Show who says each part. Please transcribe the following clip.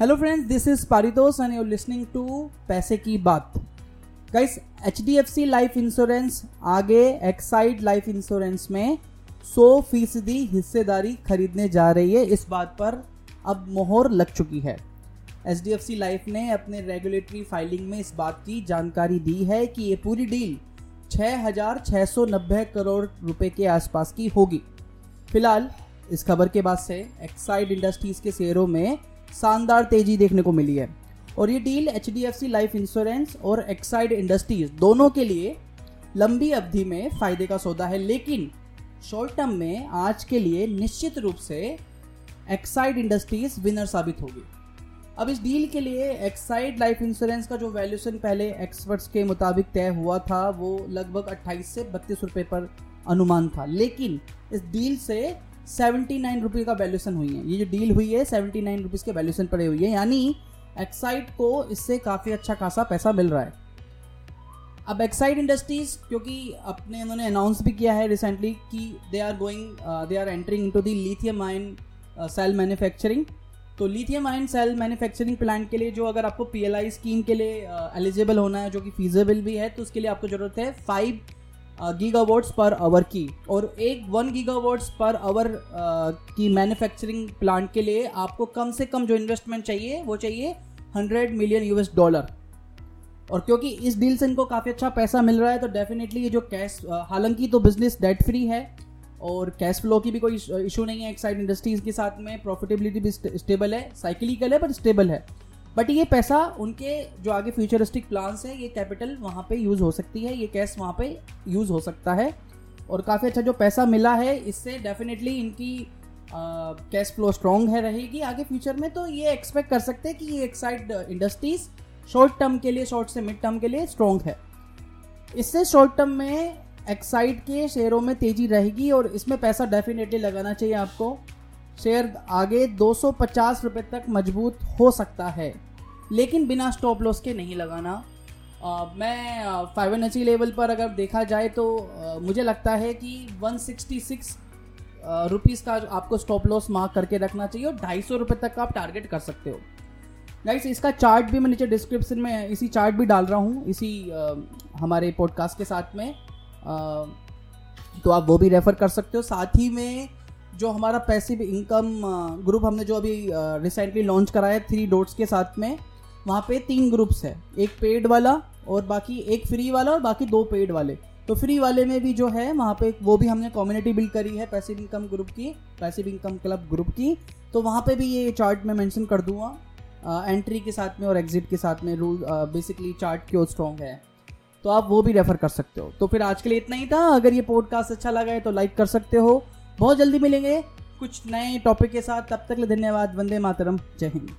Speaker 1: Hello friends this is Paritosh and you're listening to Paise Ki Baat guys H D F C life insurance आगे Exide life insurance में 100 फ़ीसदी हिस्सेदारी खरीदने जा रही है। इस बात पर अब मोहर लग चुकी है। H D F C life ने अपने रेगुलेटरी फाइलिंग में इस बात की जानकारी दी है कि ये पूरी डील 6,690 करोड़ रुपए के आसपास की होगी। फ़िलहाल इस खबर के बाद से एक्साइड इंडस्ट्रीज़ के शेयरों में शानदार तेज़ी देखने को मिली है। और ये डील एच लाइफ इंश्योरेंस और एक्साइड इंडस्ट्रीज़ दोनों के लिए लंबी अवधि में फ़ायदे का सौदा है, लेकिन शॉर्ट टर्म में आज के लिए निश्चित रूप से एक्साइड इंडस्ट्रीज़ विनर साबित होगी। अब इस डील के लिए एक्साइड लाइफ इंश्योरेंस का जो वैल्यूएशन पहले एक्सपर्ट्स के मुताबिक तय हुआ था, वो लगभग 28 से बत्तीस रुपए पर अनुमान था। लेकिन इस डील से सेवेंटी नाइन रुपीज़ का वैल्यूशन हुई है। ये जो डील हुई है सेवेंटी नाइन रुपीज़ के वैल्यूशन पर हुई है। यानी एक्साइड को इससे काफ़ी अच्छा खासा पैसा मिल रहा है। अब एक्साइड इंडस्ट्रीज़ क्योंकि अपने उन्होंने अनाउंस भी किया है रिसेंटली कि they are going they are entering into the lithium ion cell manufacturing तो lithium ion cell manufacturing plant के लिए जो अगर आपको पीएलआई स्कीम के लिए एलिजिबल uh, होना है जो कि फीजेबल भी है तो उसके लिए आपको ज़रूरत है फाइव गीगावाट्स पर आवर की और एक वन गीगावाट्स पर आवर की मैन्युफैक्चरिंग प्लांट के लिए आपको कम से कम जो इन्वेस्टमेंट चाहिए, वो चाहिए हंड्रेड मिलियन यूएस डॉलर और क्योंकि इस डील से इनको काफ़ी अच्छा पैसा मिल रहा है तो डेफिनेटली ये जो कैश हालाँकि तो बिज़नेस डेट फ्री है और कैश फ्लो की भी कोई इशू नहीं है, एक साइड इंडस्ट्रीज़ के साथ में प्रॉफिटेबिलिटी भी स्टेबल है साइकिलिकल है पर स्टेबल है। बट ये पैसा उनके जो आगे फ्यूचरिस्टिक प्लान्स है, ये कैपिटल वहाँ पे यूज़ हो सकती है, ये कैश वहाँ पे यूज़ हो सकता है। और काफ़ी अच्छा जो पैसा मिला है, इससे डेफिनेटली इनकी कैश फ्लो स्ट्रॉन्ग है, रहेगी। आगे फ्यूचर में तो ये एक्सपेक्ट कर सकते हैं कि ये एक्साइड इंडस्ट्रीज़ शॉर्ट टर्म के लिए शॉर्ट से मिड टर्म के लिए स्ट्रॉन्ग है। इससे शॉर्ट टर्म में एक्साइड के शेयरों में तेज़ी रहेगी और इसमें पैसा डेफिनेटली लगाना चाहिए आपको। शेयर आगे 250 रुपए तक मज़बूत हो सकता है। लेकिन बिना स्टॉप लॉस के नहीं लगाना। आ, मैं फाइव एन लेवल पर अगर देखा जाए तो आ, मुझे लगता है कि 166 रुपीज़ का आपको स्टॉप लॉस मार्क करके रखना चाहिए और ढाई सौ रुपये तक का आप टारगेट कर सकते हो। गाइस इसका चार्ट भी मैं नीचे डिस्क्रिप्शन में इसी चार्ट भी डाल रहा हूँ इसी आ, हमारे पॉडकास्ट के साथ में। आ, तो आप वो भी रेफर कर सकते हो। साथ ही में जो हमारा पैसिव इनकम ग्रुप हमने जो अभी रिसेंटली लॉन्च करा है थ्री डोट्स के साथ में, वहाँ पे तीन ग्रुप्स है। एक पेड वाला और बाकी एक फ्री वाला और बाकी दो पेड वाले। तो फ्री वाले में भी जो है, वहाँ पे वो भी हमने कम्युनिटी बिल्ड करी है पैसिव इनकम ग्रुप की पैसिव इनकम क्लब ग्रुप की। तो वहाँ पे भी ये चार्ट में मेंशन कर दूँगा एंट्री के साथ में और एग्जिट के साथ में रूल बेसिकली चार्ट क्यों स्ट्रॉन्ग है। तो आप वो भी रेफर कर सकते हो। तो फिर आज के लिए इतना ही था। अगर ये पॉडकास्ट अच्छा लगा है तो लाइक कर सकते हो। बहुत जल्दी मिलेंगे। कुछ नए टॉपिक के साथ, तब तक धन्यवाद, वंदे मातरम। जय हिंद।